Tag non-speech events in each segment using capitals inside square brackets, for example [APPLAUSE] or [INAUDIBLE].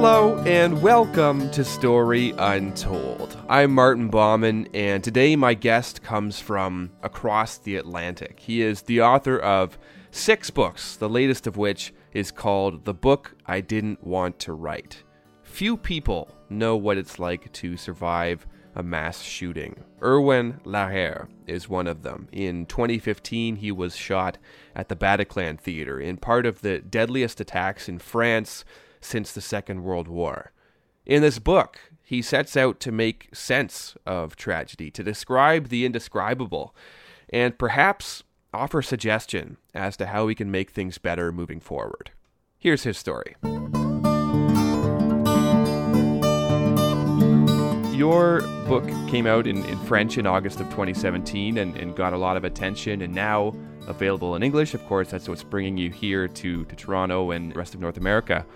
Hello and welcome to Story Untold. I'm Martin Bauman, and today my guest comes from across the Atlantic. He is the author of six books, the latest of which is called The Book I Didn't Want to Write. Few people know what it's like to survive a mass shooting. Erwan Larher is one of them. In 2015, he was shot at the Bataclan Theater in part of the deadliest attacks in France since the Second World War. In this book, he sets out to make sense of tragedy, to describe the indescribable, and perhaps offer suggestion as to how we can make things better moving forward. Here's his story. Your book came out in, in French in August of 2017 and, and got a lot of attention, and now available in English. Of course, that's what's bringing you here to, to Toronto and the rest of North America.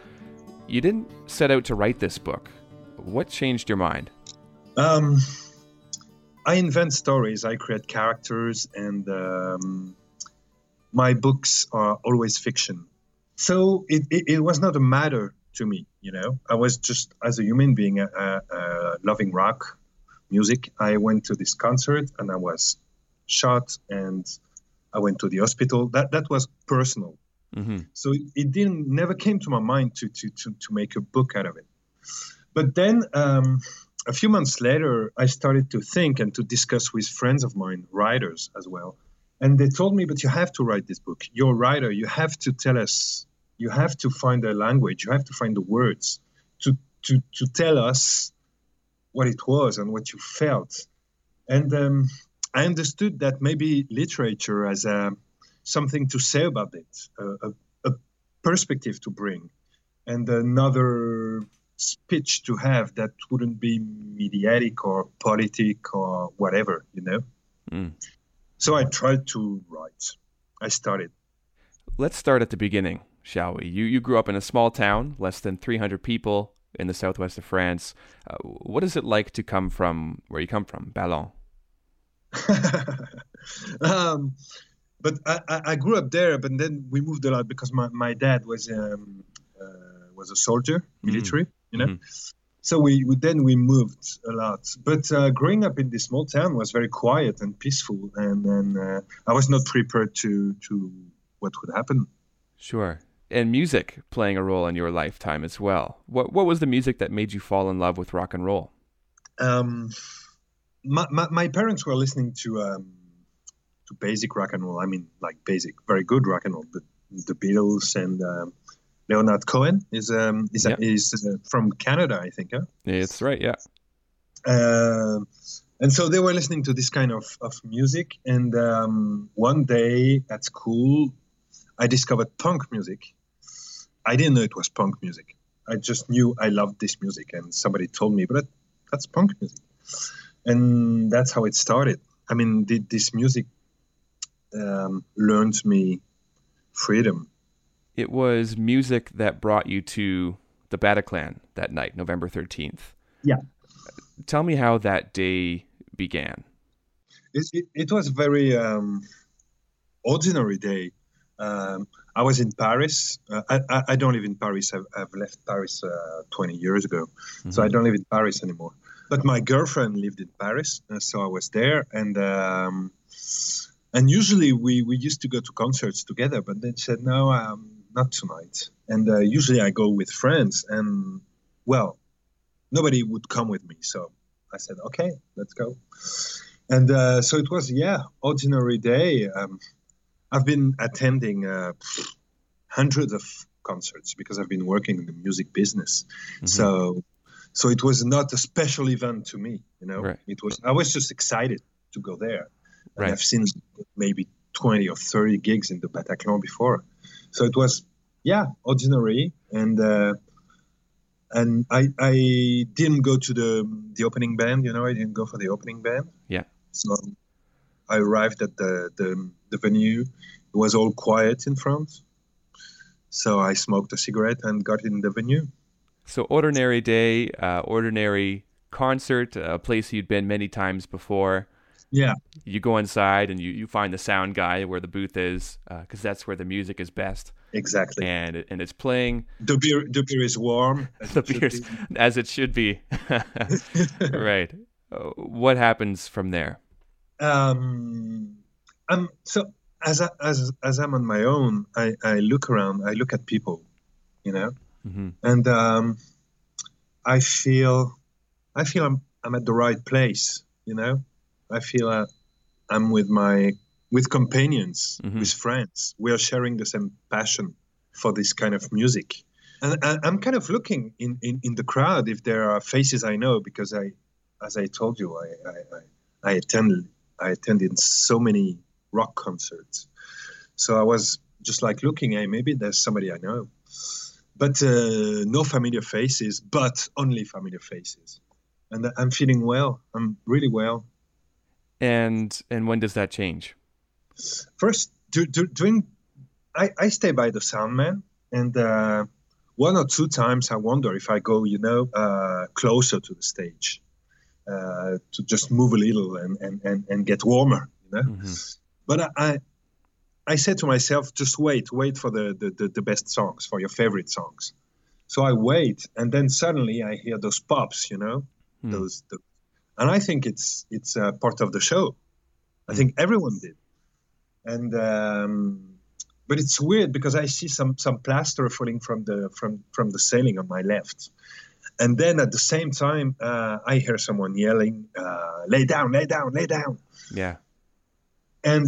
You didn't set out to write this book. What changed your mind? Um, I invent stories, I create characters, and um, my books are always fiction. So it, it, it, was not a matter to me, you know. I was just, as a human being, loving rock music. I went to this concert and I was shot and I went to the hospital. That, that was personal Mm-hmm. So it didn't never came to my mind to to to, to make a book out of it. But then um, a few months later, I started to think and to discuss with friends of mine, writers as well, and they told me, "But you have to write this book. You're a writer. You have to tell us. You have to find a language. You have to find the words to to to tell us what it was and what you felt." And um, I understood that maybe literature as a something to say about it, a, a perspective to bring, and another speech to have that wouldn't be mediatic or politic or whatever, you know. Mm. So I tried to write. I started. Let's start at the beginning, shall we? You you grew up in a small town, less than 300 people in the southwest of France. Uh, what is it like to come from where you come from, Ballon? [LAUGHS] um, but I, I, grew up there, but then we moved a lot because my, my dad was um, uh, was a soldier, mm-hmm. military, mm-hmm. you know. Mm-hmm. So we, we, then we moved a lot. But uh, growing up in this small town was very quiet and peaceful, and, and uh, I was not prepared to to what would happen. Sure. And music playing a role in your lifetime as well. What what was the music that made you fall in love with rock and roll? Um, my, my, my parents were listening to um, to basic rock and roll. I mean, like basic, very good rock and roll. The, the Beatles and um, Leonard Cohen is um, is, yeah. is uh, from Canada, I think. Huh? It's right, yeah. Uh, and so they were listening to this kind of, of music. And um, one day at school, I discovered punk music. I didn't know it was punk music. I just knew I loved this music, and somebody told me, but that's punk music. And that's how it started. I mean, this music um, learned me freedom. It was music that brought you to the Bataclan that night, November 13th. Yeah. Tell me how that day began. It, it, it was a very um, ordinary day. Um, I was in Paris. Uh, I, I, don't live in Paris. I've, I've left Paris uh, 20 years ago. Mm-hmm. So I don't live in Paris anymore. But my girlfriend lived in Paris. Uh, so I was there. And um, and usually we, we used to go to concerts together, but then said, no, um, not tonight. And uh, usually I go with friends, and well, nobody would come with me. So I said, okay, let's go. And uh, so it was, yeah, ordinary day. Um, I've been attending uh, hundreds of concerts because I've been working in the music business. Mm-hmm. So, so it was not a special event to me. You know, right. it was. I was just excited to go there. Right. I've seen maybe 20 or 30 gigs in the Bataclan before. So it was, yeah, ordinary. And uh, and I I didn't go to the the opening band. You know, I didn't go for the opening band. Yeah. So I arrived at the the, the venue. It was all quiet in front. So I smoked a cigarette and got in the venue. So ordinary day, uh, ordinary concert, a place you'd been many times before. Yeah. You go inside and you, you find the sound guy where the booth is because uh, that's where the music is best. exactly. and and it's playing The beer, the beer is warm. as [LAUGHS] the it should be. [LAUGHS] as it should be. [LAUGHS] right. Uh, What happens from there? Um, I'm so as I, as as I'm on my own, I, I look around. I look at people, you know, hmm and um, I feel I feel I'm I'm at the right place. You know, I feel uh, I'm with my with companions, Mhm. with friends. We are sharing the same passion for this kind of music, and I, I'm kind of looking in, in in the crowd if there are faces I know because I, as I told you, I I, I, I attended I attended so many rock concerts, so I was just like looking, hey, maybe there's somebody I know but uh, no familiar faces, but only familiar faces. And I'm feeling well. I'm really well. And and when does that change? First, do, do, doing, I, I stay by the sound man, and uh, one or two times I wonder if I go, you know, uh, closer to the stage uh, to just move a little and, and, and, and get warmer, you know. Mhm. But I, I, I said to myself, just wait, wait for the, the, the, the best songs, for your favorite songs. So I wait, and then suddenly I hear those pops, you know, Hmm. those, the, and I think it's it's uh, part of the show. I Hmm. think everyone did, and um, but it's weird because I see some some plaster falling from the from from the ceiling on my left, and then at the same time uh, I hear someone yelling, uh, "Lay down, lay down, lay down!" Yeah. And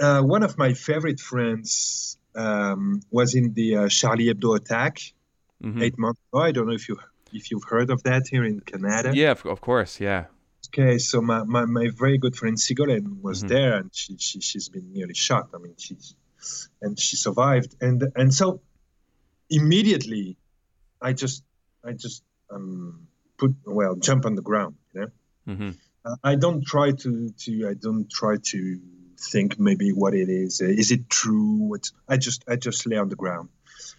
uh, one of my favorite friends um, was in the uh, Charlie Hebdo attack Mhm. eight months ago. I don't know if you if you've heard of that here in Canada. Yeah, of course. Yeah. Okay, so my, my, my very good friend Sigolène was Mhm. there, and she, she she's been nearly shot. I mean, she and she survived, and and so immediately, I just I just um put well jump on the ground, you know. hmm Uh, I don't try to to I don't try to think maybe what it is. Uh, is it true? What I just I just lay on the ground,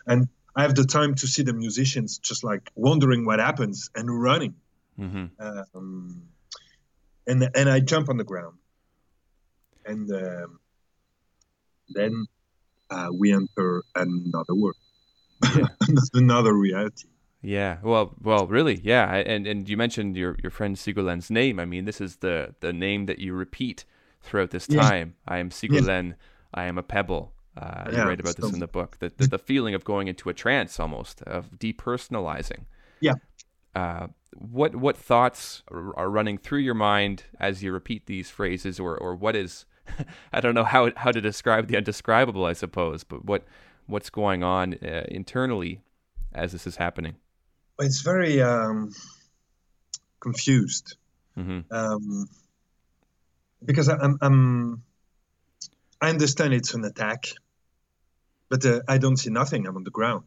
and I have the time to see the musicians just like wondering what happens and running, hmm um, and and I jump on the ground, and um, then uh, we enter another world, Yeah. [LAUGHS] another reality. Yeah. Well, well, really, yeah. And and you mentioned your your friend Sigolène's name. I mean, this is the the name that you repeat throughout this Yeah. time. I am Sigurlen. I am a pebble. Uh, you write about this in the book. The, the the feeling of going into a trance, almost of depersonalizing. Yeah. Uh, what what thoughts are running through your mind as you repeat these phrases, or or what is [LAUGHS] I don't know how how to describe the undescribable, I suppose, but what what's going on uh, internally as this is happening? It's very um, confused. hmm um, because I- I'm, I'm I understand it's an attack, but uh, I don't see nothing. I'm on the ground.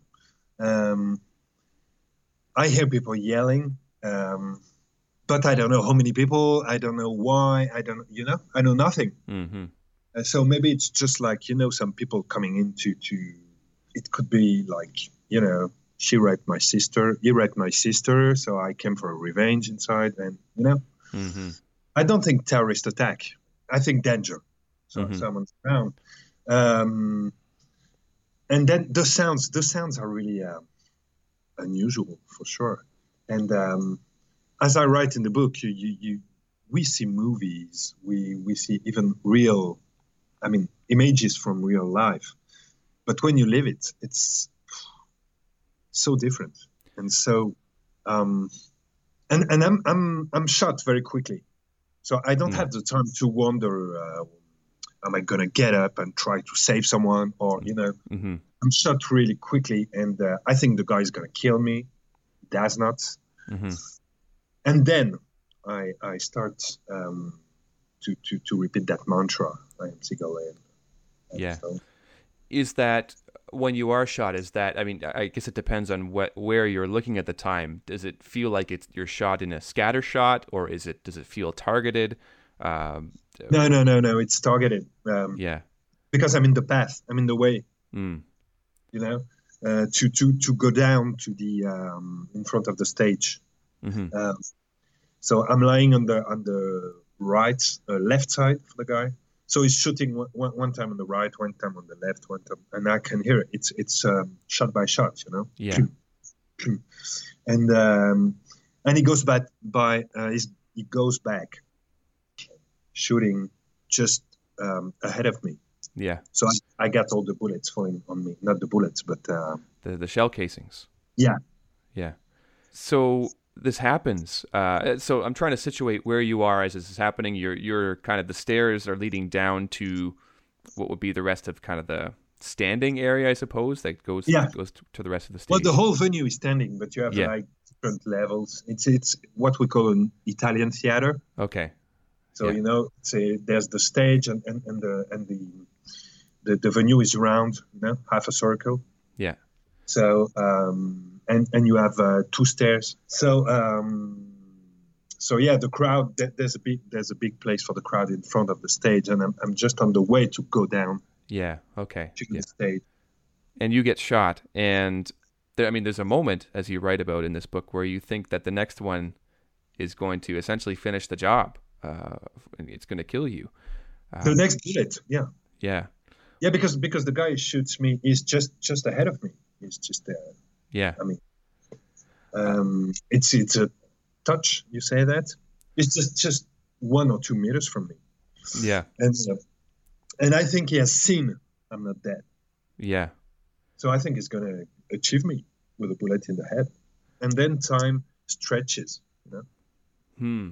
Um, I hear people yelling, um, but I don't know how many people. I don't know why. I don't, you know, I know nothing. hmm Uh, so maybe it's just like you know, some people coming into to. It could be like you know, she raped my sister. He raped my sister, so I came for a revenge inside, and you know. hmm I don't think terrorist attack. I think danger. So Mhm. someone's around. Um, and then the sounds, the sounds are really um, unusual for sure. And um, as I write in the book, you, you, you, we see movies, we, we see even real, I mean, images from real life. But when you live it, it's so different. And so, um, and, and I'm, I'm, I'm shot very quickly. So I don't Hmm. have the time to wonder, uh, am I going to get up and try to save someone? Or, you know, hmm I'm shot really quickly. And uh, I think the guy is going to kill me. He does not. hmm And then I, I start um, to, to, to repeat that mantra. I am Sigolène. And Yeah. so- Is that when you are shot? Is that I mean, I guess it depends on what where you're looking at the time. Does it feel like it's you're shot in a scatter shot, or is it does it feel targeted? Um, no, no, no, no. It's targeted um, yeah. because I'm in the path. I'm in the way. Mm. You know, uh, to to to go down to the um, in front of the stage. hmm Um, so I'm lying on the on the right, uh, left side for the guy, So he's shooting one, one, one time on the right, one time on the left, one time, and I can hear it. It's it's um, shot by shot, you know. Yeah. and um, and he goes back by uh, he's, he goes back, shooting just um, ahead of me. Yeah. So I, I got all the bullets falling on me, not the bullets, but uh, The the shell casings. yeah. Yeah. So this happens. Uh, so I'm trying to situate where you are as this is happening. You're you're kind of the stairs are leading down to what would be the rest of kind of the standing area, I suppose, that goes Yeah. goes to, to the rest of the stage. Well, the whole venue is standing, but you have Yeah. like different levels. It's it's what we call an Italian theater. okay. So Yeah. you know, a, there's the stage and, and, and the and the, the the venue is round, you know, half a circle. Yeah. So um, and and you have uh, two stairs. So um, so yeah, the crowd. There's a big there's a big place for the crowd in front of the stage, and I'm I'm just on the way to go down Yeah. Okay. to Yeah. the stage. And you get shot, and there, I mean, there's a moment as you write about in this book where you think that the next one is going to essentially finish the job. Uh, and it's going to kill you. The Um, next bullet, yeah, yeah. yeah, because because the guy shoots me is just just ahead of me. He's just there. Yeah. I mean, um, it's it's a touch. You say that? It's just just one or two meters from me, Yeah. and uh, and I think he has seen I'm not dead. Yeah. So I think he's going to achieve me with a bullet in the head, and then time stretches. You know? Hmm.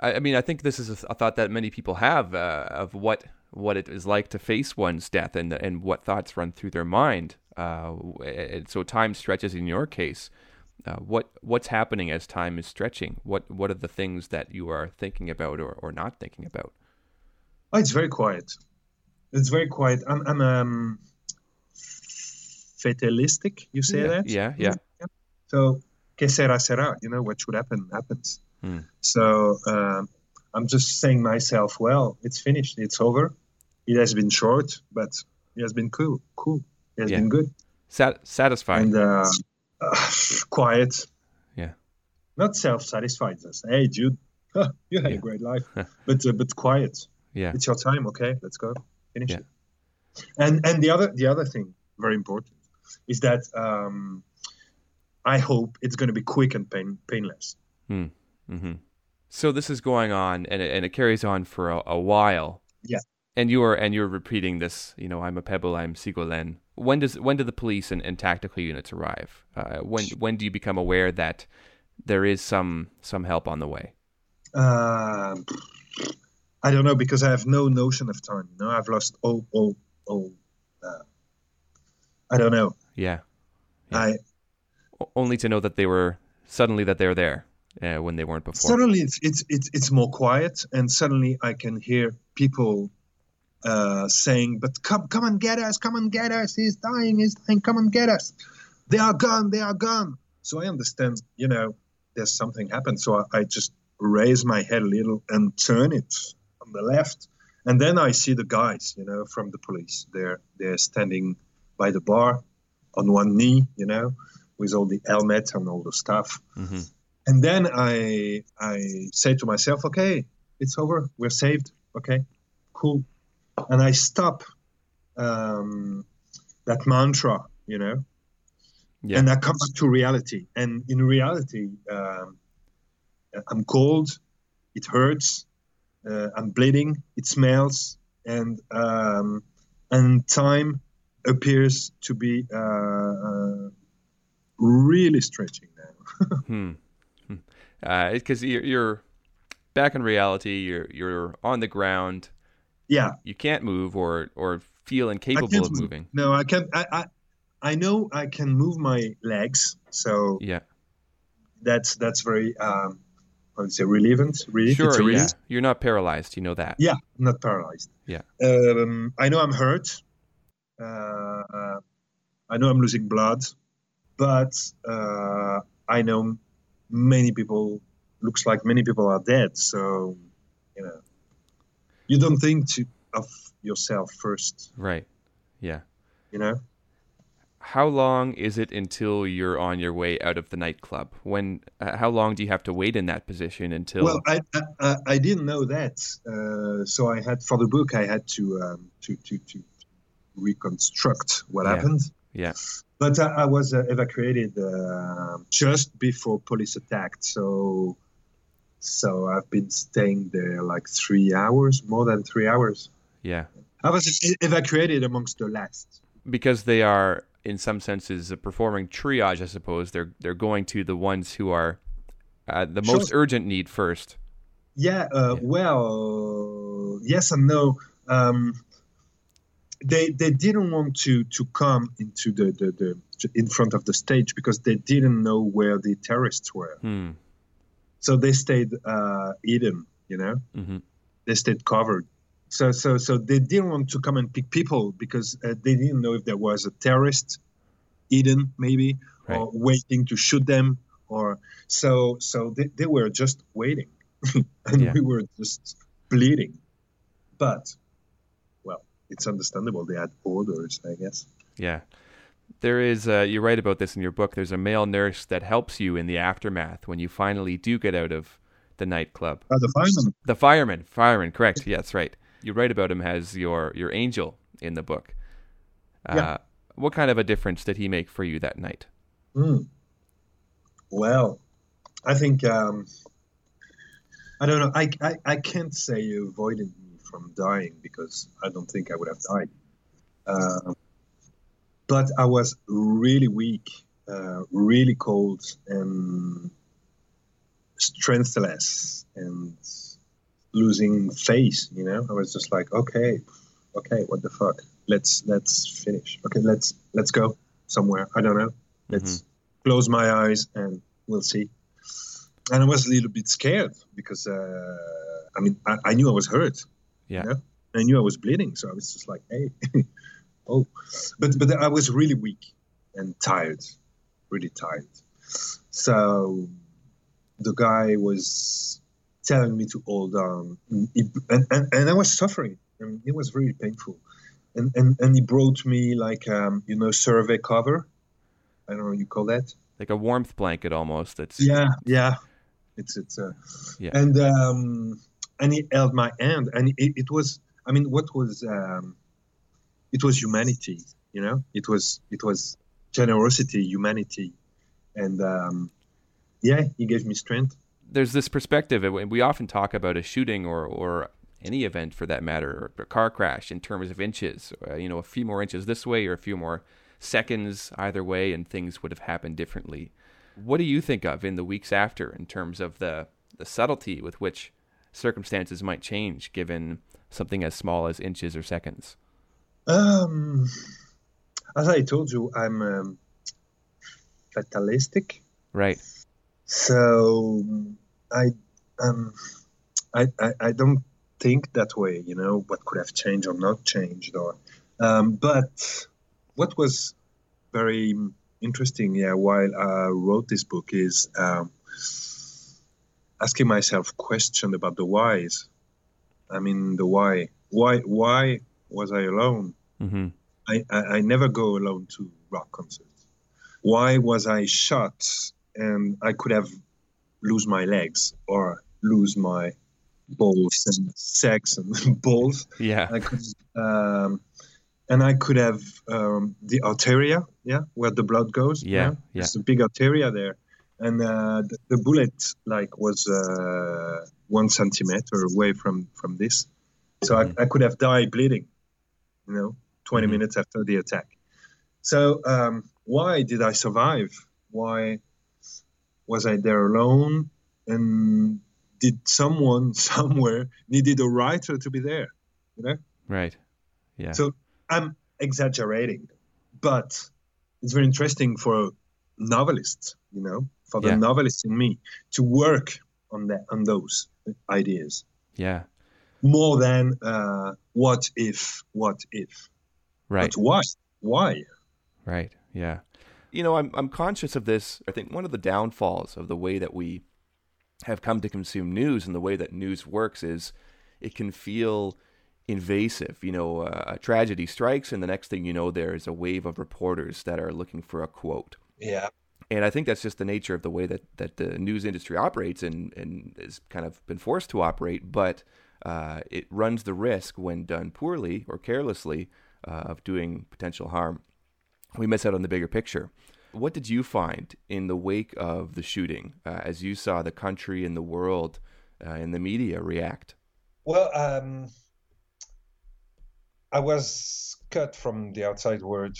I, I mean, I think this is a, a thought that many people have uh, of what what it is like to face one's death and and what thoughts run through their mind. Uh, and so time stretches in your case. Uh, what what's happening as time is stretching? What what are the things that you are thinking about or, or not thinking about? Oh, it's very quiet. It's very quiet. I'm I'm um, fatalistic. You say yeah, that? yeah, yeah, So, que sera sera. You know what should happen happens. Hmm. So um, I'm just saying myself, well, it's finished. It's over. It has been short, but it has been cool. Cool. It has Yeah. been good. Sat- satisfied. And uh, uh, [SIGHS] quiet. Yeah. Not self-satisfied. Just hey, dude, [LAUGHS] you had Yeah. a great life, [LAUGHS] but uh, but quiet. yeah, It's your time. Okay, let's go. Finish Yeah. it. And and the other the other thing, very important, is that um, I hope it's going to be quick and pain, painless. Hmm So this is going on, and it, and it carries on for a, a while. Yeah. And you are and you're repeating this. You know, I'm a pebble. I'm Sigolène. When does when do the police and, and tactical units arrive? Uh, when when do you become aware that there is some some help on the way? Um, I don't know because I have no notion of time. No, I've lost all all all. Uh, I don't know. Yeah. Yeah. I Only to know that they were suddenly that they're there uh, when they weren't before. suddenly it's, it's it's it's more quiet, and suddenly I can hear people uh, saying, "But come come and get us! Come and get us! He's dying! He's dying! Come and get us! They are gone! They are gone!" So I understand. You know, there's something happened. So I, I just raise my head a little and turn it on the left, and then I see the guys. You know, from the police. They're they're standing by the bar on one knee. You know, with all the helmet and all the stuff hmm and then I I say to myself, okay, it's over, we're saved, okay, cool, and I stop um, that mantra, you know, Yeah. and I come back to reality. And in reality, um, I'm cold, it hurts, uh, I'm bleeding, it smells, and um, and time appears to be uh, uh, really stretching now. [LAUGHS] Hmm. Because you're, you're back in reality. You're you're on the ground. yeah. You can't move or or feel incapable of moving. No, I can. I, I I know I can move my legs, so Yeah. that's that's very um, you say relievant. Relief. Sure. Yeah. relief. You're not paralyzed. You know that. Yeah, I'm not paralyzed. Yeah. Um, I know I'm hurt. Uh, uh, I know I'm losing blood, but uh, I know many people. Looks like many people are dead. So, you know, you don't think to of yourself first. Right. Yeah. You know. how long is it until you're on your way out of the nightclub? When? Uh, how long do you have to wait in that position until? Well, I I, I didn't know that, uh, so I had for the book I had to um, to, to to reconstruct what Yeah. happened. Yeah. But I, I was uh, evacuated uh, just before police attacked, so so I've been staying there like three hours, more than three hours. Yeah. I was evacuated amongst the last. Because they are, in some senses, performing triage. I suppose they're they're going to the ones who are uh, the Sure. most urgent need first. Yeah, uh, Yeah. well, yes and no. Um, they they didn't want to to come into the, the, the in front of the stage because they didn't know where the terrorists were. Hmm. So they stayed uh, hidden. You know, hmm they stayed covered. So so so they didn't want to come and pick people because uh, they didn't know if there was a terrorist hidden maybe or waiting to shoot them or so so they, they were just waiting [LAUGHS] and Yeah. we were just bleeding but it's understandable they had orders i guess Yeah. There is, uh, you write about this in your book, there's a male nurse that helps you in the aftermath when you finally do get out of the nightclub. uh, the fireman The fireman, fireman, correct. Yes, right. You write about him as your, your angel in the book. Uh, Yeah. What kind of a difference did he make for you that night? Hmm. well i think um, i don't know I, I i can't say you avoided me from dying because i don't think i would have died. Uh, but i was really weak uh, really cold and strengthless and losing face you know? I was just like okay okay what the fuck? Let's let's finish. Okay let's let's go somewhere. I don't know. Let's close my eyes and we'll see. And i was a little bit scared because uh, i mean I, I knew i was hurt Yeah. know? i knew i was bleeding so i was just like hey. [LAUGHS] Oh. But but i was really weak and tired really tired. So the guy was telling me to hold on and, and, and, i was suffering. And it was really painful. And, and and he brought me like um you know survey cover. I don't know what you call that. Like a warmth blanket almost. That's yeah yeah. It's it's uh Yeah. and um and he held my hand and it, it was i mean what was um it was humanity you know? It was it was generosity humanity and um yeah he gave me strength. There's this perspective and we often talk about a shooting or or any event for that matter or a car crash in terms of inches uh, you know a few more inches this way or a few more seconds either way and things would have happened differently. What do you think of in the weeks after in terms of the the subtlety with which circumstances might change given something as small as inches or seconds? Um as i told you i'm um, fatalistic. Right. So i um I, I i don't think that way you know what could have changed or not changed or um but what was very interesting yeah while i wrote this book is um asking myself questions about the whys i mean the why why why was i alone hmm I, I, I never go alone to rock concerts. Why was I shot and I could have lose my legs or lose my balls and sex and [LAUGHS] balls? yeah I could, um, and I could have um, the arteria, yeah, where the blood goes. Yeah, yeah. There's a big arteria there, and uh, the, the bullet like was uh, one centimeter away from from this, so Mhm. I, I could have died bleeding, you know, 20 Mhm. minutes after the attack. So um, why did I survive? Why was I there alone? And did someone [LAUGHS] somewhere needed a writer to be there? You know. right yeah So I'm exaggerating, but it's very interesting for a novelist, you know, for the Yeah. novelist in me to work on that on those ideas yeah more than uh, what if, what if, right but why, why? Right. Yeah. You know, I'm I'm conscious of this. I think one of the downfalls of the way that we have come to consume news and the way that news works is it can feel invasive. You know, uh, a tragedy strikes, and the next thing you know, there's a wave of reporters that are looking for a quote. Yeah. And I think that's just the nature of the way that, that the news industry operates and, and is kind of been forced to operate. But uh, it runs the risk, when done poorly or carelessly, uh, of doing potential harm. We miss out on the bigger picture. What did you find in the wake of the shooting uh, as you saw the country and the world uh, and the media react? Well, um, I was cut from the outside world,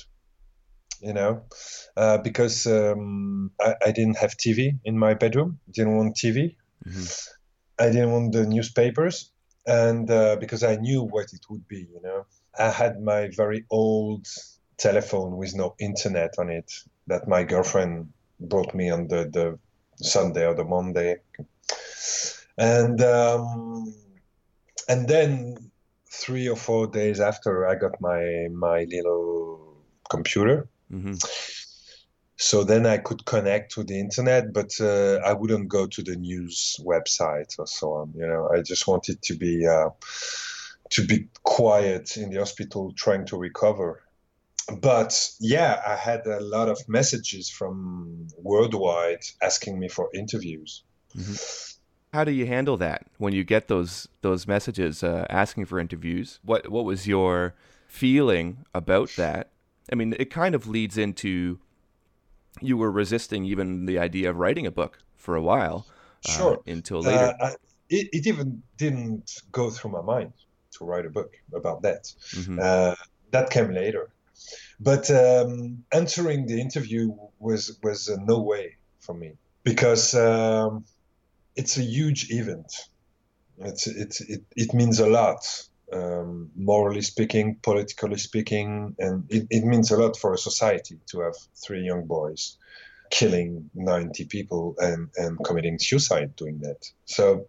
you know, uh, because um, I, I, didn't have TV in my bedroom. Didn't want TV. Mm-hmm. I didn't want the newspapers, and uh, because I knew what it would be, you know, I had my very old telephone with no internet on it that my girlfriend brought me on the, the Sunday or the Monday, and um, and then three or four days after I got my my little computer. Mm-hmm. So then I could connect to the internet, but uh, I wouldn't go to the news website or so on. You know, I just wanted to be uh, to be quiet in the hospital, trying to recover. But yeah, I had a lot of messages from worldwide asking me for interviews. Mm-hmm. How do you handle that when you get those those messages uh, asking for interviews? What what was your feeling about that? I mean, it kind of leads into you were resisting even the idea of writing a book for a while. Uh. Until later. Uh, I, it, it even didn't go through my mind to write a book about that. Mm-hmm. Uh, that came later. But um, answering the interview was was no way for me because um, it's a huge event. It's, it's, it, it means a lot, um, morally speaking, politically speaking, and it, it means a lot for a society to have three young boys killing 90 people and, and committing suicide doing that. So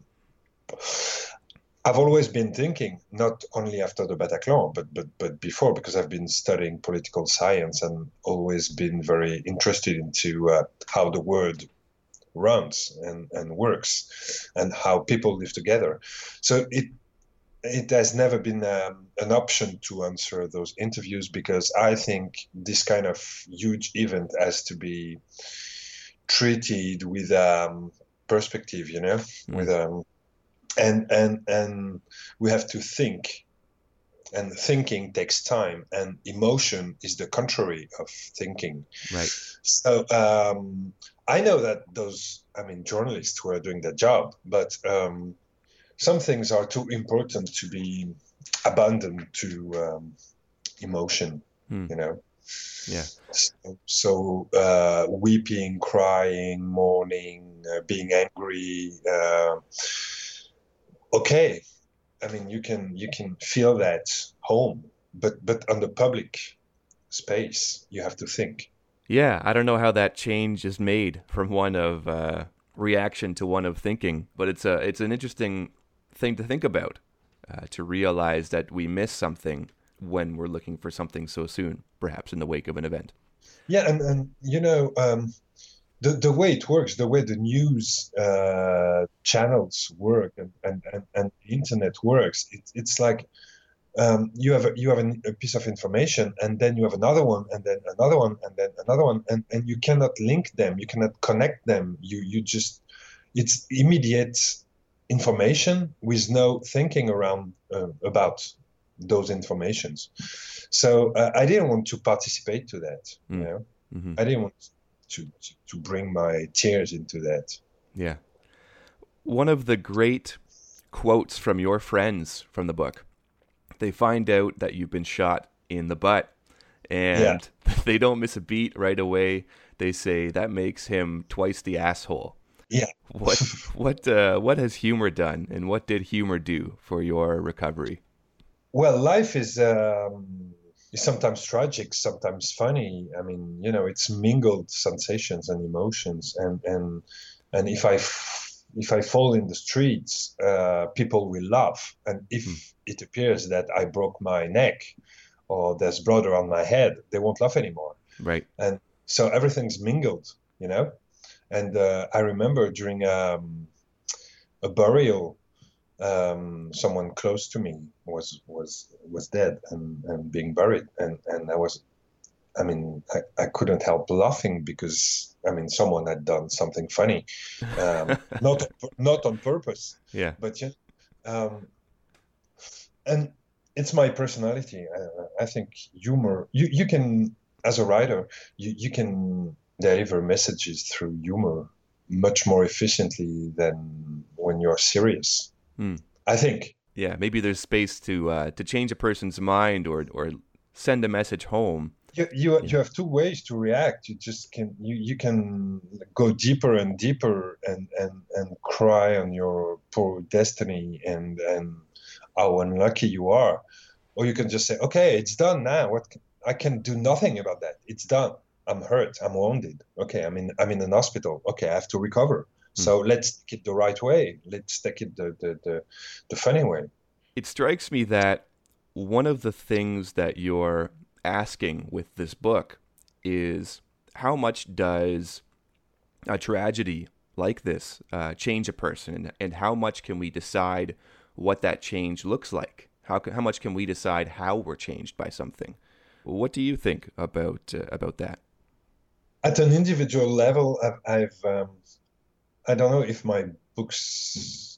I've always been thinking, not only after the Bataclan, but, but, but before, because I've been studying political science and always been very interested into uh, how the world runs and, and works and how people live together. So it it has never been um, an option to answer those interviews because I think this kind of huge event has to be treated with um, perspective, you know, mm. with um, and and and we have to think and thinking takes time and emotion is the contrary of thinking right so um, i know that those i mean journalists who are doing their job but um, some things are too important to be abandoned to um, emotion hmm. you know yeah so, so uh, weeping crying mourning uh, being angry uh, okay I mean, you can you can feel that home, but but on the public space, you have to think. Yeah, I don't know how that change is made from one of uh, reaction to one of thinking, but it's a it's an interesting thing to think about, uh, to realize that we miss something when we're looking for something so soon, perhaps in the wake of an event. Yeah, and and you know. Um, the, the way it works, the way the news uh, channels work and, and, and, and, internet works, it, it's like um, you have a, you have a, a, piece of information and then you have another one and then another one and then another one and, and you cannot link them, you cannot connect them. You you just it's immediate information with no thinking around uh, about those informations. So uh, I didn't want to participate to that. Mm. You know, mm-hmm. I didn't want to, to, to bring my tears into that. Yeah. One of the great quotes from your friends from the book they find out that you've been shot in the butt and yeah. [LAUGHS] they don't miss a beat right away. They say that makes him twice the asshole. Yeah. What what uh, what has humor done, and what did humor do for your recovery? Well, life is um, is sometimes tragic, sometimes funny. I mean, you know, it's mingled sensations and emotions, and and and if I if I fall in the streets, uh, people will laugh, and if mm. it appears that I broke my neck or there's blood around my head, they won't laugh anymore. Right. And so everything's mingled, you know. And uh, I remember during um, a burial um, someone close to me was was was dead and, and being buried, and and I was, I mean, I, I couldn't help laughing because I mean, someone had done something funny, um, [LAUGHS] not not on purpose. Yeah. But yeah, um, and it's my personality. I, I think humor. You you can as a writer, you you can deliver messages through humor much more efficiently than when you're serious. Hmm. I think. Yeah, maybe there's space to uh, to change a person's mind or or send a message home. You, you, yeah. you have two ways to react. You just can you, you can go deeper and deeper and, and, and cry on your poor destiny and and how unlucky you are, or you can just say, okay, it's done now. What can, I can do nothing about that. It's done. I'm hurt. I'm wounded. Okay, I'm in I'm in an hospital. Okay, I have to recover. Mm. So let's take it the right way. Let's take it the, the, the, the funny way. It strikes me that one of the things that you're asking with this book is how much does a tragedy like this uh, change a person, and how much can we decide what that change looks like? How how much can we decide how we're changed by something? What do you think about uh, about that? At an individual level, I've, I've um, I don't know if my books,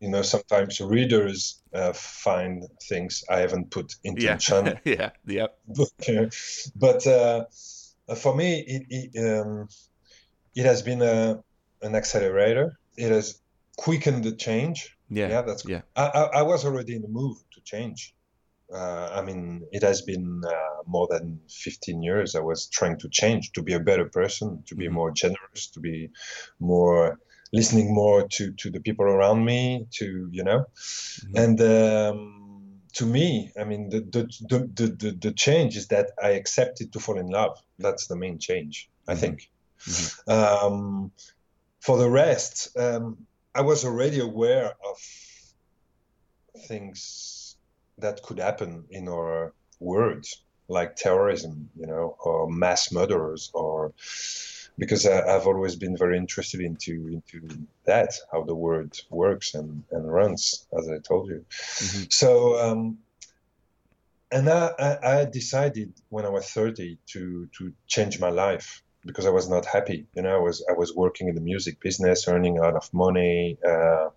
you know, sometimes readers uh, find things I haven't put intention. Yeah, [LAUGHS] yeah, yeah. but uh, for me, it it, um, it has been a, an accelerator. It has quickened the change. Yeah, yeah, that's yeah. I, I, I was already in the move to change. Uh, I mean, it has been uh, more than 15 years. I was trying to change, to be a better person, to be mm-hmm. more generous, to be more listening more to to the people around me, to you know, mm-hmm. and um, to me, I mean, the the, the the the change is that I accepted to fall in love. That's the main change, I mm-hmm. think. Mm-hmm. Um, for the rest, um, I was already aware of things that could happen in our world, like terrorism, you know, or mass murderers, or because I, have always been very interested into into that, how the world works and, and runs, as I told you. Mm-hmm. So, um, and I, I, I decided when I was 30 to to change my life because I was not happy. You know, I was I was working in the music business, earning a lot of money. Uh,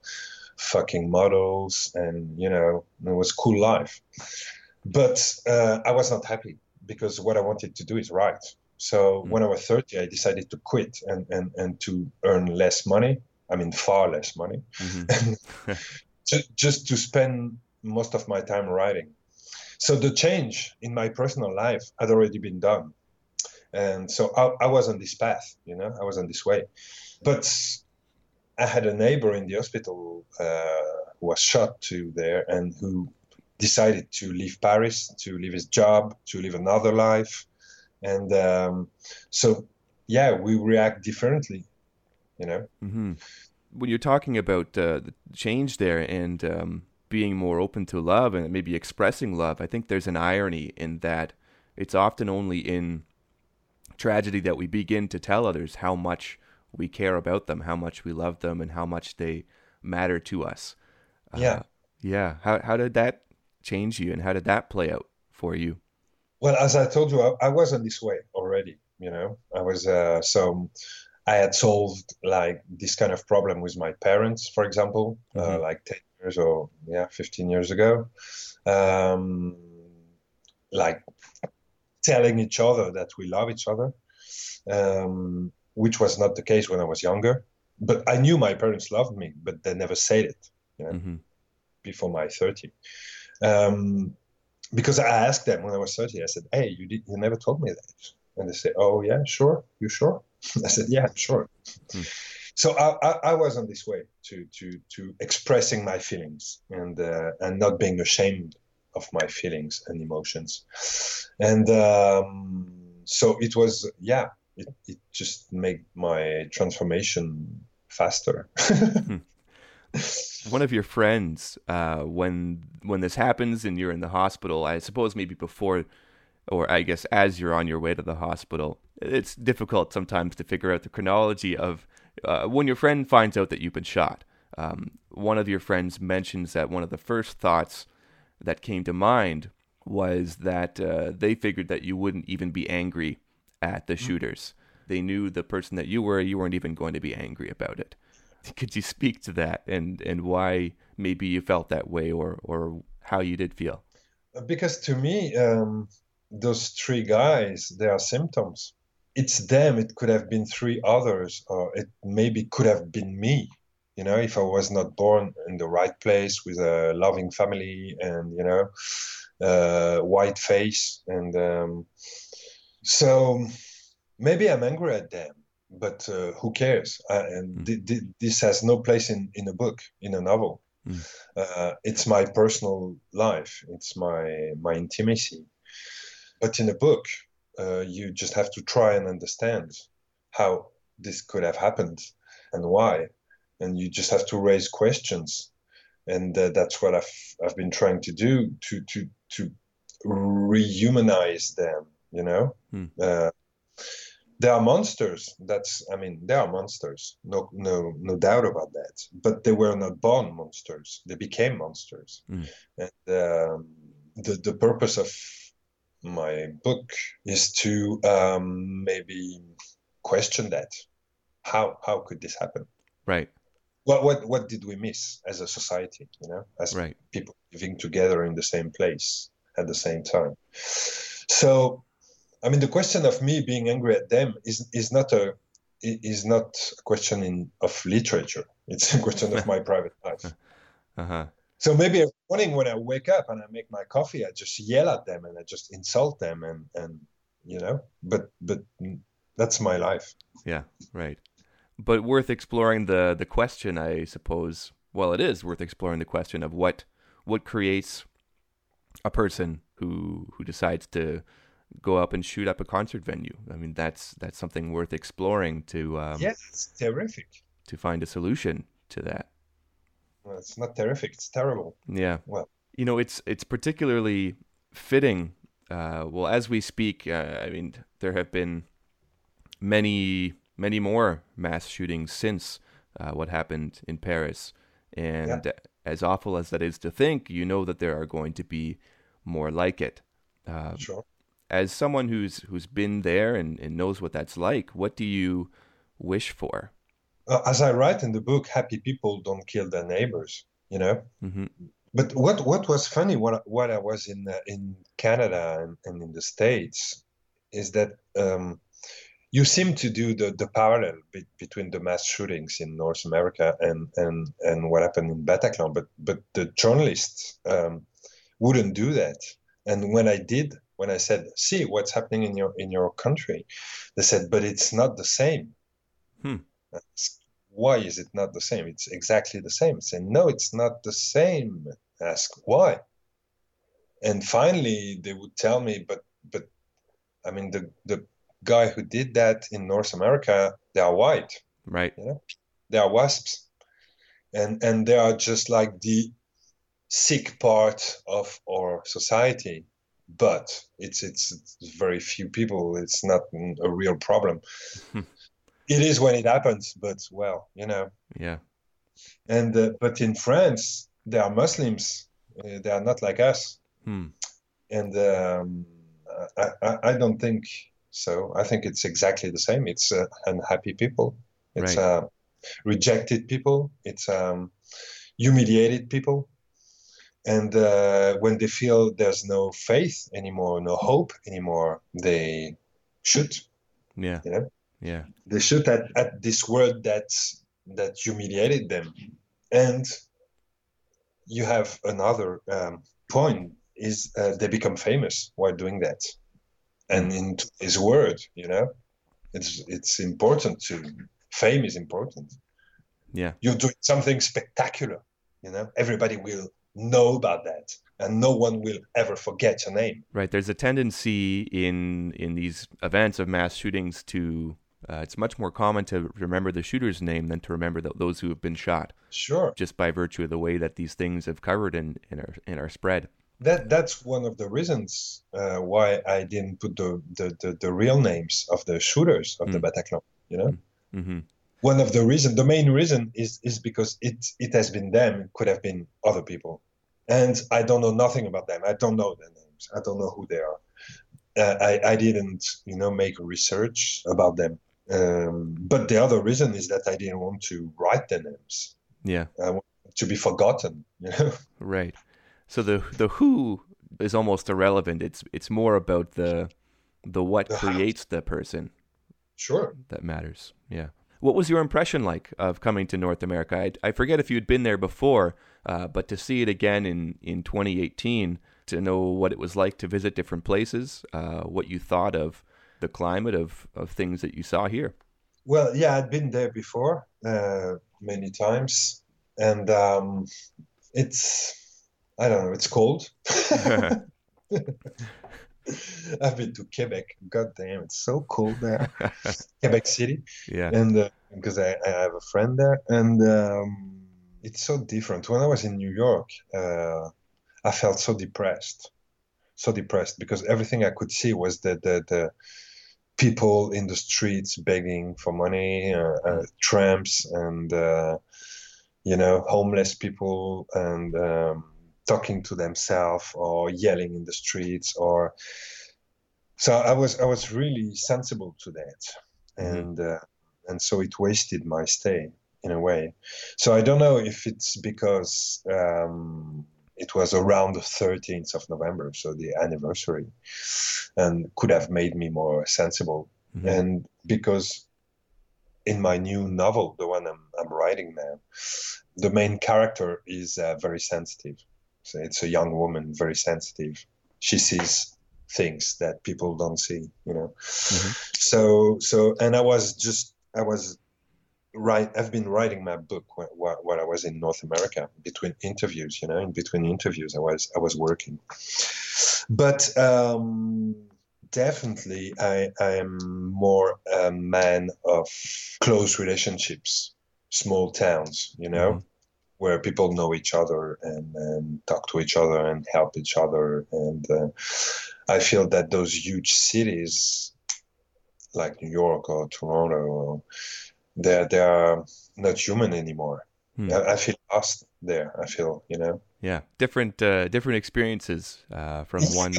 fucking models, and you know, it was cool life. But uh, I was not happy because what I wanted to do is write. So mm when I was 30, I decided to quit and, and, and to earn less money. I mean, far less money, mm-hmm. [LAUGHS] just, just to spend most of my time writing. So the change in my personal life had already been done. And so I, I was on this path, you know, I was on this way. But I had a neighbor in the hospital uh, who was shot to there and who decided to leave Paris, to leave his job, to live another life. And um, so, yeah, we react differently, you know. Mm-hmm. When you're talking about uh, the change there and um, being more open to love and maybe expressing love, I think there's an irony in that it's often only in tragedy that we begin to tell others how much we care about them, how much we love them, and how much they matter to us. Yeah. Uh, yeah. How, how did that change you and how did that play out for you? Well, as I told you, I, I wasn't this way already. You know, I was, uh, so I had solved like this kind of problem with my parents, for example, uh, mm-hmm. uh, like 10 years or, yeah, 15 years ago. Um, like telling each other that we love each other. Um, which was not the case when I was younger. But I knew my parents loved me, but they never said it you know, mm-hmm. before my 30. Um, because I asked them when I was 30, I said, Hey, you, did, you never told me that. And they said, Oh, yeah, sure. You sure? [LAUGHS] I said, Yeah, sure. Mm. So I, I, I, was on this way to, to, to expressing my feelings and, uh, and not being ashamed of my feelings and emotions. And um, so it was, yeah, it, it just made my transformation faster. Hmm. [LAUGHS] One of your friends, uh, when when this happens and you're in the hospital, I suppose maybe before, or I guess as you're on your way to the hospital, it's difficult sometimes to figure out the chronology of uh, when your friend finds out that you've been shot. Um, one of your friends mentions that one of the first thoughts that came to mind was that uh, they figured that you wouldn't even be angry at the mm-hmm. shooters. They knew the person that you were, you weren't even going to be angry about it. [LAUGHS] Could you speak to that and, and why maybe you felt that way or, or how you did feel? Because to me, um, those three guys, they are symptoms. It's them, it could have been three others, or it maybe could have been me you know if i was not born in the right place with a loving family and you know uh, white face and um, so maybe i'm angry at them but uh, who cares uh, and mm. th- th- this has no place in, in a book in a novel mm. it's my personal life it's my my intimacy but in a book uh, you just have to try and understand how this could have happened and why and you just have to raise questions and uh, that's what I've I've been trying to do to to to rehumanize them. You know, hmm. uh, they are monsters. That's I mean they are monsters. No no no doubt about that. But they were not born monsters. They became monsters. Hmm. And um, the the purpose of my book is to um, maybe question that. How how could this happen? Right what what what did we miss as a society you know as right. people living together in the same place at the same time so i mean the question of me being angry at them is is not a is not a question in of literature. It's a question of [LAUGHS] my private life. Uh-huh. so maybe every morning when i wake up and i make my coffee i just yell at them and i just insult them and and you know but but that's my life. Yeah right. But worth exploring the the question, I suppose. Well, it is worth exploring the question of what what creates a person who who decides to go up and shoot up a concert venue. I mean, that's that's something worth exploring to. Um, yes, it's terrific. To find a solution to that. Well, it's not terrific. It's terrible. Yeah. Well, you know, it's it's particularly fitting. Uh, well, as we speak, uh, I mean, there have been many many more mass shootings since uh, what happened in Paris. And yeah. as awful as that is to think, you know that there are going to be more like it. Uh, sure. As someone who's who's been there and, and knows what that's like, what do you wish for? Uh, as I write in the book, happy people don't kill their neighbors. You know. Mm-hmm. But what what was funny when when I was in uh, in Canada and, and in the states is that um, you seem to do the, the parallel be, between the mass shootings in North America and, and, and what happened in Bataclan, but but the journalists um, wouldn't do that. And when I did, when I said, "See what's happening in your in your country," they said, "But it's not the same." Hmm. Why is it not the same? It's exactly the same. Say, "No, it's not the same." ask why. And finally, they would tell me, "But but I mean the the guy who did that in North America, they are white. Right. You know? They are wasps. And and they are just like the sick part of our society. But it's it's, it's very few people. It's not a real problem. [LAUGHS] it is when it happens, but well, you know. Yeah. And uh, but in France, they are Muslims. Uh, they are not like us. Hmm. And um, I, I, I don't think so I think it's exactly the same. It's uh, unhappy people. It's right. uh, rejected people. It's um, humiliated people. And uh, when they feel there's no faith anymore, no hope anymore, they shoot. Yeah. You know? Yeah. They shoot at, at this world that that humiliated them. And you have another um, point is uh, they become famous while doing that and in his word you know it's it's important to fame is important yeah you're doing something spectacular you know everybody will know about that and no one will ever forget your name right there's a tendency in in these events of mass shootings to uh, it's much more common to remember the shooter's name than to remember the, those who have been shot sure just by virtue of the way that these things have covered in in our in our spread that that's one of the reasons uh, why I didn't put the, the, the, the, real names of the shooters of mm. the Bataclan. You know. Mm-hmm. one of the reason, the main reason is is because it it has been them. It could have been other people, and I don't know nothing about them. I don't know their names. I don't know who they are. Uh, I I didn't you know make research about them. Um, but the other reason is that I didn't want to write their names. Yeah. I want to be forgotten. [LAUGHS] You know. Right. So the the who is almost irrelevant. It's it's more about the the what The creates the person Sure. that matters. Yeah. What was your impression like of coming to North America? I, I forget if you'd been there before, uh, but to see it again in, in 2018, to know what it was like to visit different places, uh, what you thought of the climate of, of things that you saw here. Well, yeah, I'd been there before uh, many times, and um, it's I don't know, it's cold. [LAUGHS] [LAUGHS] I've been to Quebec. God damn, it's so cold there. [LAUGHS] Quebec City, yeah. and uh, because I, I have a friend there, and um, it's so different. When I was in New York, uh, I felt so depressed, so depressed because everything I could see was the the, the people in the streets begging for money, uh, uh, tramps, and uh, you know, homeless people, and um, talking to themselves or yelling in the streets, or so I was I was really sensible to that, Mhm. and uh, and so it wasted my stay in a way. So I don't know if it's because um, it was around the 13th of November, so the anniversary, and could have made me more sensible. Mhm. And because in my new novel, the one I'm, I'm writing now, the main character is uh, very sensitive. So it's a young woman, very sensitive. She sees things that people don't see, you know. Mhm. So, so, and I was just, I was right. I've been writing my book while, while, I was in North America between interviews, you know, in between interviews, I was, I was working. But um, definitely, I, I am more a man of close relationships, small towns, you know Mhm. where people know each other and, and talk to each other and help each other. And uh, I feel that those huge cities like New York or Toronto, they're, they're not human anymore. Hmm. I, I feel lost there. I feel, you know. Yeah. Different uh, different experiences uh, from one.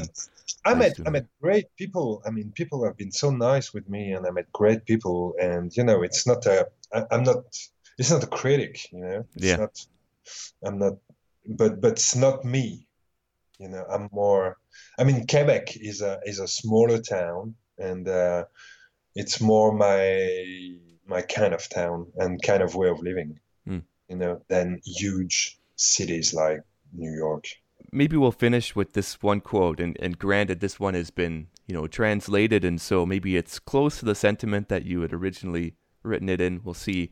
I met I met great people. I mean, people have been so nice with me, and I met great people. And you know, it's not a. I, I'm not. It's not a critic. You know. It's Yeah. Not, I'm not. But but it's not me. You know, I'm more. I mean, Quebec is a is a smaller town, and uh, it's more my my kind of town and kind of way of living. Hmm. You know, than huge cities like New York. maybe we'll finish with this one quote and, and granted this one has been you know translated and so maybe it's close to the sentiment that you had originally written it in we'll see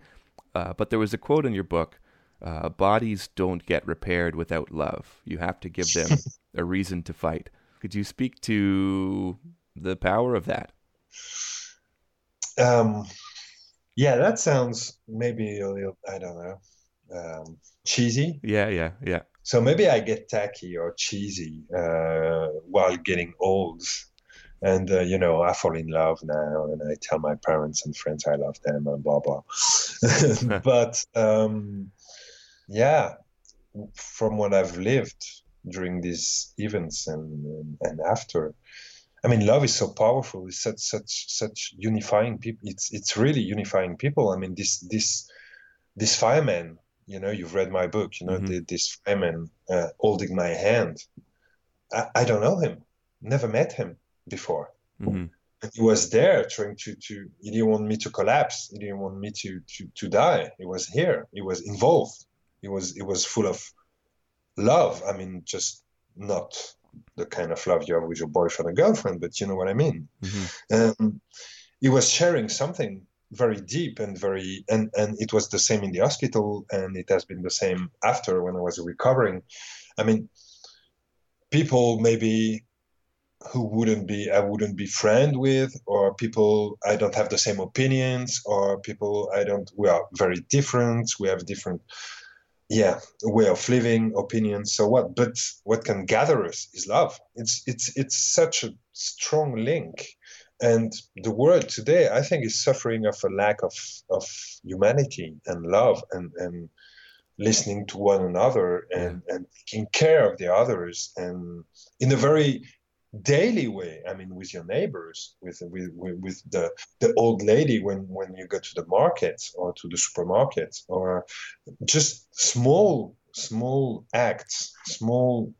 uh, but there was a quote in your book uh, bodies don't get repaired without love you have to give them [LAUGHS] a reason to fight could you speak to the power of that Um, yeah, that sounds maybe a little, I don't know, um, cheesy. yeah yeah yeah So maybe I get tacky or cheesy uh, while getting old. And, uh, you know, I fall in love now and I tell my parents and friends I love them and blah, blah. [LAUGHS] [LAUGHS] but um, yeah, from what I've lived during these events and, and, and after, I mean, love is so powerful. It's such such such unifying people. It's it's really unifying people. I mean, this this this fireman. You know, you've read my book. You know, Mhm. the, this fireman uh, holding my hand. I, I don't know him. Never met him before. hmm And he was there trying to to. He didn't want me to collapse. He didn't want me to to to die. He was here. He was involved. He was he was full of love. I mean, just not the kind of love you have with your boyfriend or girlfriend, but you know what I mean. hmm Um, he was sharing something very deep and very, and and it was the same in the hospital, and it has been the same after when I was recovering. I mean, people maybe who wouldn't be I wouldn't be friend with, or people I don't have the same opinions, or people I don't we are very different. We have different yeah way of living opinions so what? But what can gather us is love. It's it's it's such a strong link. And the world today, I think, is suffering of a lack of, of humanity and love and, and listening to one another and, and taking care of the others. And in a very daily way i mean with your neighbors with with with the the old lady when when you go to the market or to the supermarket or just small small acts small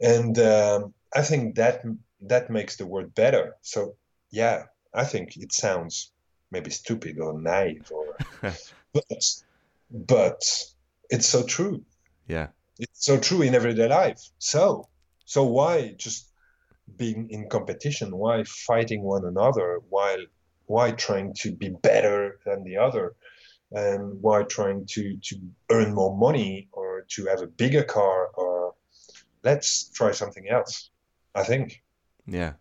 and um, i think that that makes the world better. So yeah i think it sounds maybe stupid or naive or [LAUGHS] but but it's so true. Yeah. It's so true in everyday life. So so why just being in competition why fighting one another while why trying to be better than the other and why trying to to earn more money or to have a bigger car or let's try something else i think. Yeah.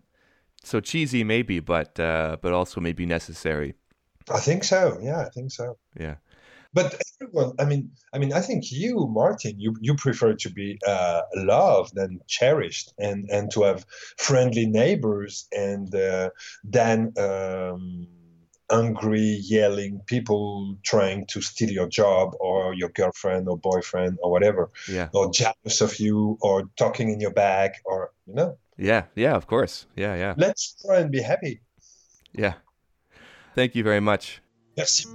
So cheesy maybe but uh but also maybe necessary. I think so. Yeah i think so. Yeah but everyone i mean i mean i think you martin you you prefer to be uh, loved and cherished and and to have friendly neighbors and uh, than um, angry yelling people trying to steal your job or your girlfriend or boyfriend or whatever. Yeah. Or jealous of you or talking in your back or you know? Yeah. Yeah of course. Yeah yeah. Let's try and be happy. Yeah. Thank you very much. Yes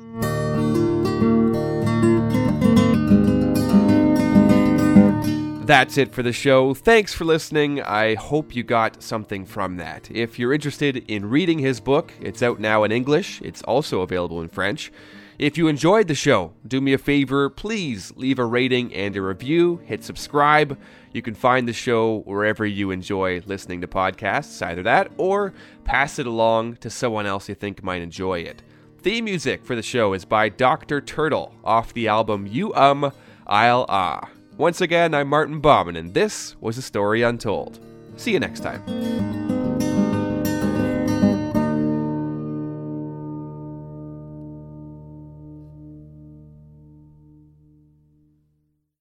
That's it for the show. Thanks for listening. I hope you got something from that. If you're interested in reading his book, it's out now in English. It's also available in French. If you enjoyed the show, do me a favor, please leave a rating and a review, hit subscribe. You can find the show wherever you enjoy listening to podcasts, either that or pass it along to someone else you think might enjoy it. Theme music for the show is by Dr. Turtle off the album You Um, I'll Ah. Once again, I'm Martin Bauman, and this was A Story Untold. See you next time.